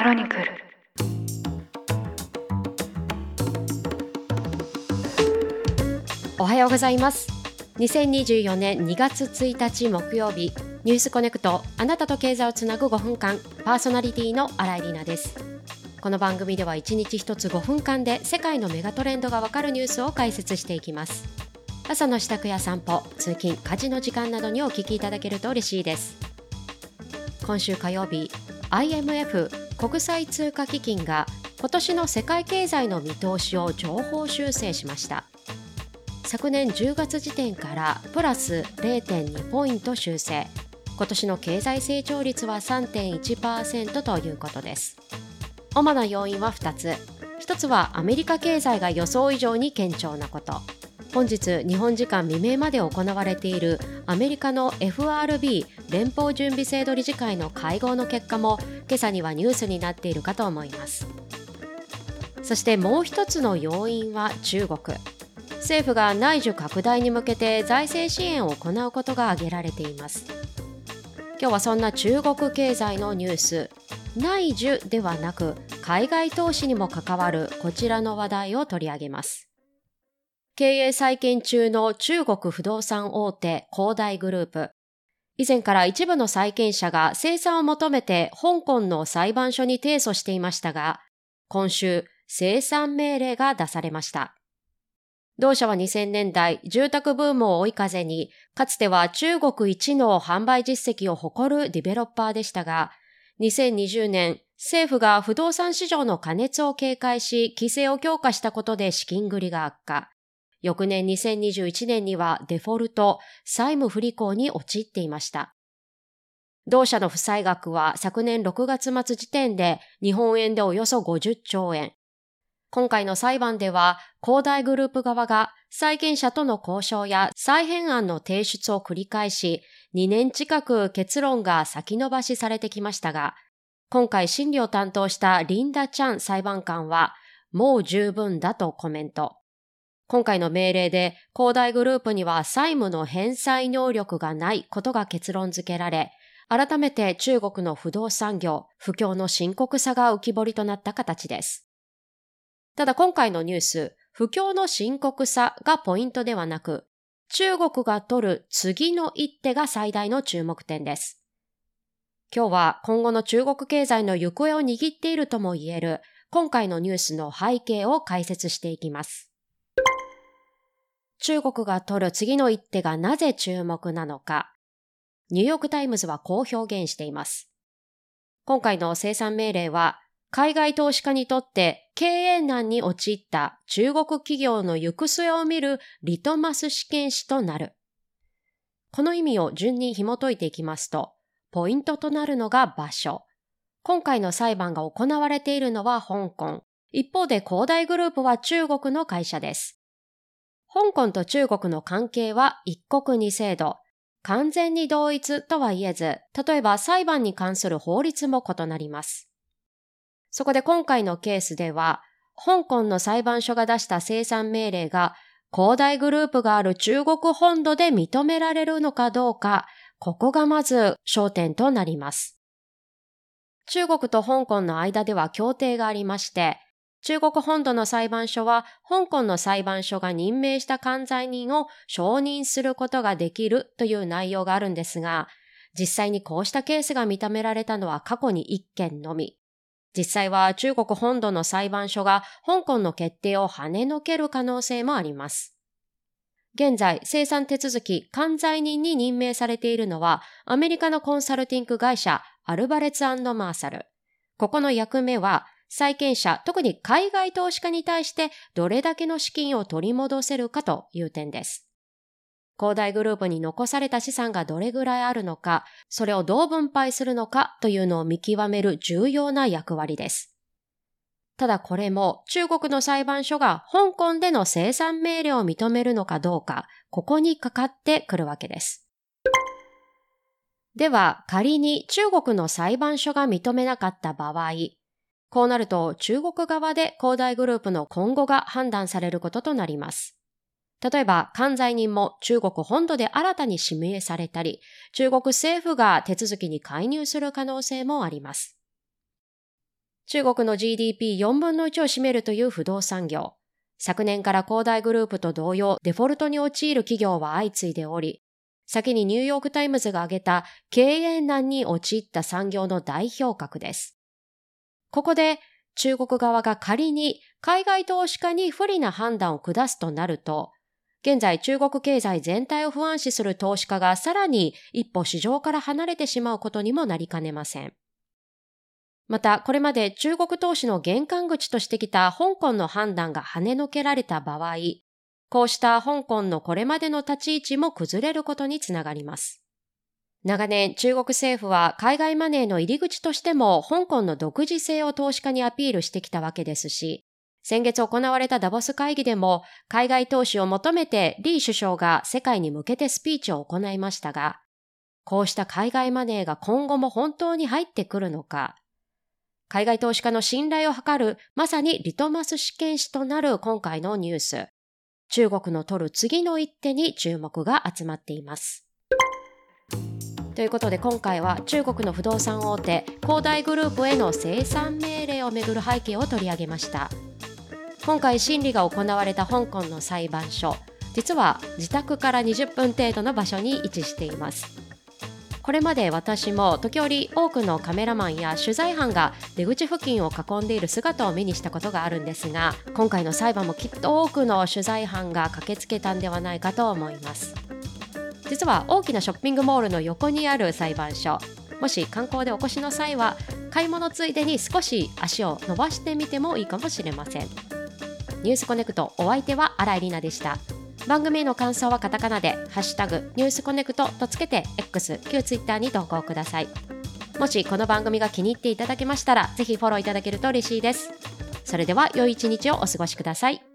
クロニクル。おはようございます。2024年2月1日木曜日ニュースコネクトあなたと経済をつなぐ5分間パーソナリティの新井里奈です。この番組では1日1つ5分間で世界のメガトレンドがわかるニュースを解説していきます。朝の支度や散歩通勤家事の時間などにお聞きいただけると嬉しいです。今週火曜日 IMF 国際通貨基金が今年の世界経済の見通しを情報修正しました。昨年10月時点からプラス0.2ポイント修正。今年の経済成長率は3.1%ということです。主な要因は2つ。1つはアメリカ経済が予想以上に堅調なこと。本日日本時間未明まで行われているアメリカの FRB 連邦準備制度理事会の会合の結果も今朝にはニュースになっているかと思います。そしてもう一つの要因は中国。政府が内需拡大に向けて財政支援を行うことが挙げられています。今日はそんな中国経済のニュース。内需ではなく海外投資にも関わるこちらの話題を取り上げます。経営再建中の中国不動産大手恒大グループ。以前から一部の債権者が生産を求めて香港の裁判所に提訴していましたが、今週、生産命令が出されました。同社は2000年代、住宅ブームを追い風に、かつては中国一の販売実績を誇るディベロッパーでしたが、2020年、政府が不動産市場の過熱を警戒し、規制を強化したことで資金繰りが悪化。翌年2021年にはデフォルト、債務不履行に陥っていました。同社の負債額は昨年6月末時点で日本円でおよそ50兆円。今回の裁判では、恒大グループ側が債権者との交渉や再編案の提出を繰り返し、2年近く結論が先延ばしされてきましたが、今回審理を担当したリンダ・チャン裁判官は、もう十分だとコメント。今回の命令で、恒大グループには債務の返済能力がないことが結論付けられ、改めて中国の不動産業、不況の深刻さが浮き彫りとなった形です。ただ今回のニュース、不況の深刻さがポイントではなく、中国が取る次の一手が最大の注目点です。今日は今後の中国経済の行方を握っているとも言える今回のニュースの背景を解説していきます。中国が取る次の一手がなぜ注目なのか、ニューヨークタイムズはこう表現しています。今回の清算命令は、海外投資家にとって経営難に陥った中国企業の行く末を見るリトマス試験紙となる。この意味を順に紐解いていきますと、ポイントとなるのが場所。今回の裁判が行われているのは香港。一方で恒大グループは中国の会社です。香港と中国の関係は一国二制度。完全に同一とは言えず、例えば裁判に関する法律も異なります。そこで今回のケースでは、香港の裁判所が出した生産命令が、恒大グループがある中国本土で認められるのかどうか、ここがまず焦点となります。中国と香港の間では協定がありまして、中国本土の裁判所は香港の裁判所が任命した管財人を承認することができるという内容があるんですが、実際にこうしたケースが認められたのは過去に1件のみ。実際は中国本土の裁判所が香港の決定を跳ねのける可能性もあります。現在、生産手続き、管財人に任命されているのは、アメリカのコンサルティング会社、アルバレツマーサル。ここの役目は、債権者、特に海外投資家に対してどれだけの資金を取り戻せるかという点です。恒大グループに残された資産がどれぐらいあるのか、それをどう分配するのかというのを見極める重要な役割です。ただこれも中国の裁判所が香港での生産命令を認めるのかどうか、ここにかかってくるわけです。では仮に中国の裁判所が認めなかった場合、こうなると中国側で恒大グループの今後が判断されることとなります。例えば、関西人も中国本土で新たに指名されたり、中国政府が手続きに介入する可能性もあります。中国の GDP4 分の1を占めるという不動産業。昨年から恒大グループと同様、デフォルトに陥る企業は相次いでおり、先にニューヨークタイムズが挙げた経営難に陥った産業の代表格です。ここで中国側が仮に海外投資家に不利な判断を下すとなると、現在中国経済全体を不安視する投資家がさらに一歩市場から離れてしまうことにもなりかねません。また、これまで中国投資の玄関口としてきた香港の判断が跳ねのけられた場合、こうした香港のこれまでの立ち位置も崩れることにつながります。長年、中国政府は海外マネーの入り口としても香港の独自性を投資家にアピールしてきたわけですし、先月行われたダボス会議でも海外投資を求めてリー首相が世界に向けてスピーチを行いましたが、こうした海外マネーが今後も本当に入ってくるのか、海外投資家の信頼を図る、まさにリトマス試験紙となる今回のニュース。中国の取る次の一手に注目が集まっています。ということで今回は中国の不動産大手恒大グループへの生産命令をめぐる背景を取り上げました。今回審理が行われた香港の裁判所。実は自宅から20分程度の場所に位置しています。これまで私も時折多くのカメラマンや取材班が出口付近を囲んでいる姿を目にしたことがあるんですが今回の裁判もきっと多くの取材班が駆けつけたんではないかと思います。実は大きなショッピングモールの横にある裁判所。もし観光でお越しの際は買い物ついでに少し足を伸ばしてみてもいいかもしれません。ニュースコネクトお相手は新井里奈でした。番組への感想はカタカナで「ハッシュタグニュースコネクト」とつけて X 旧 Twitter に投稿ください。もしこの番組が気に入っていただけましたらぜひフォローいただけると嬉しいです。それでは良い一日をお過ごしください。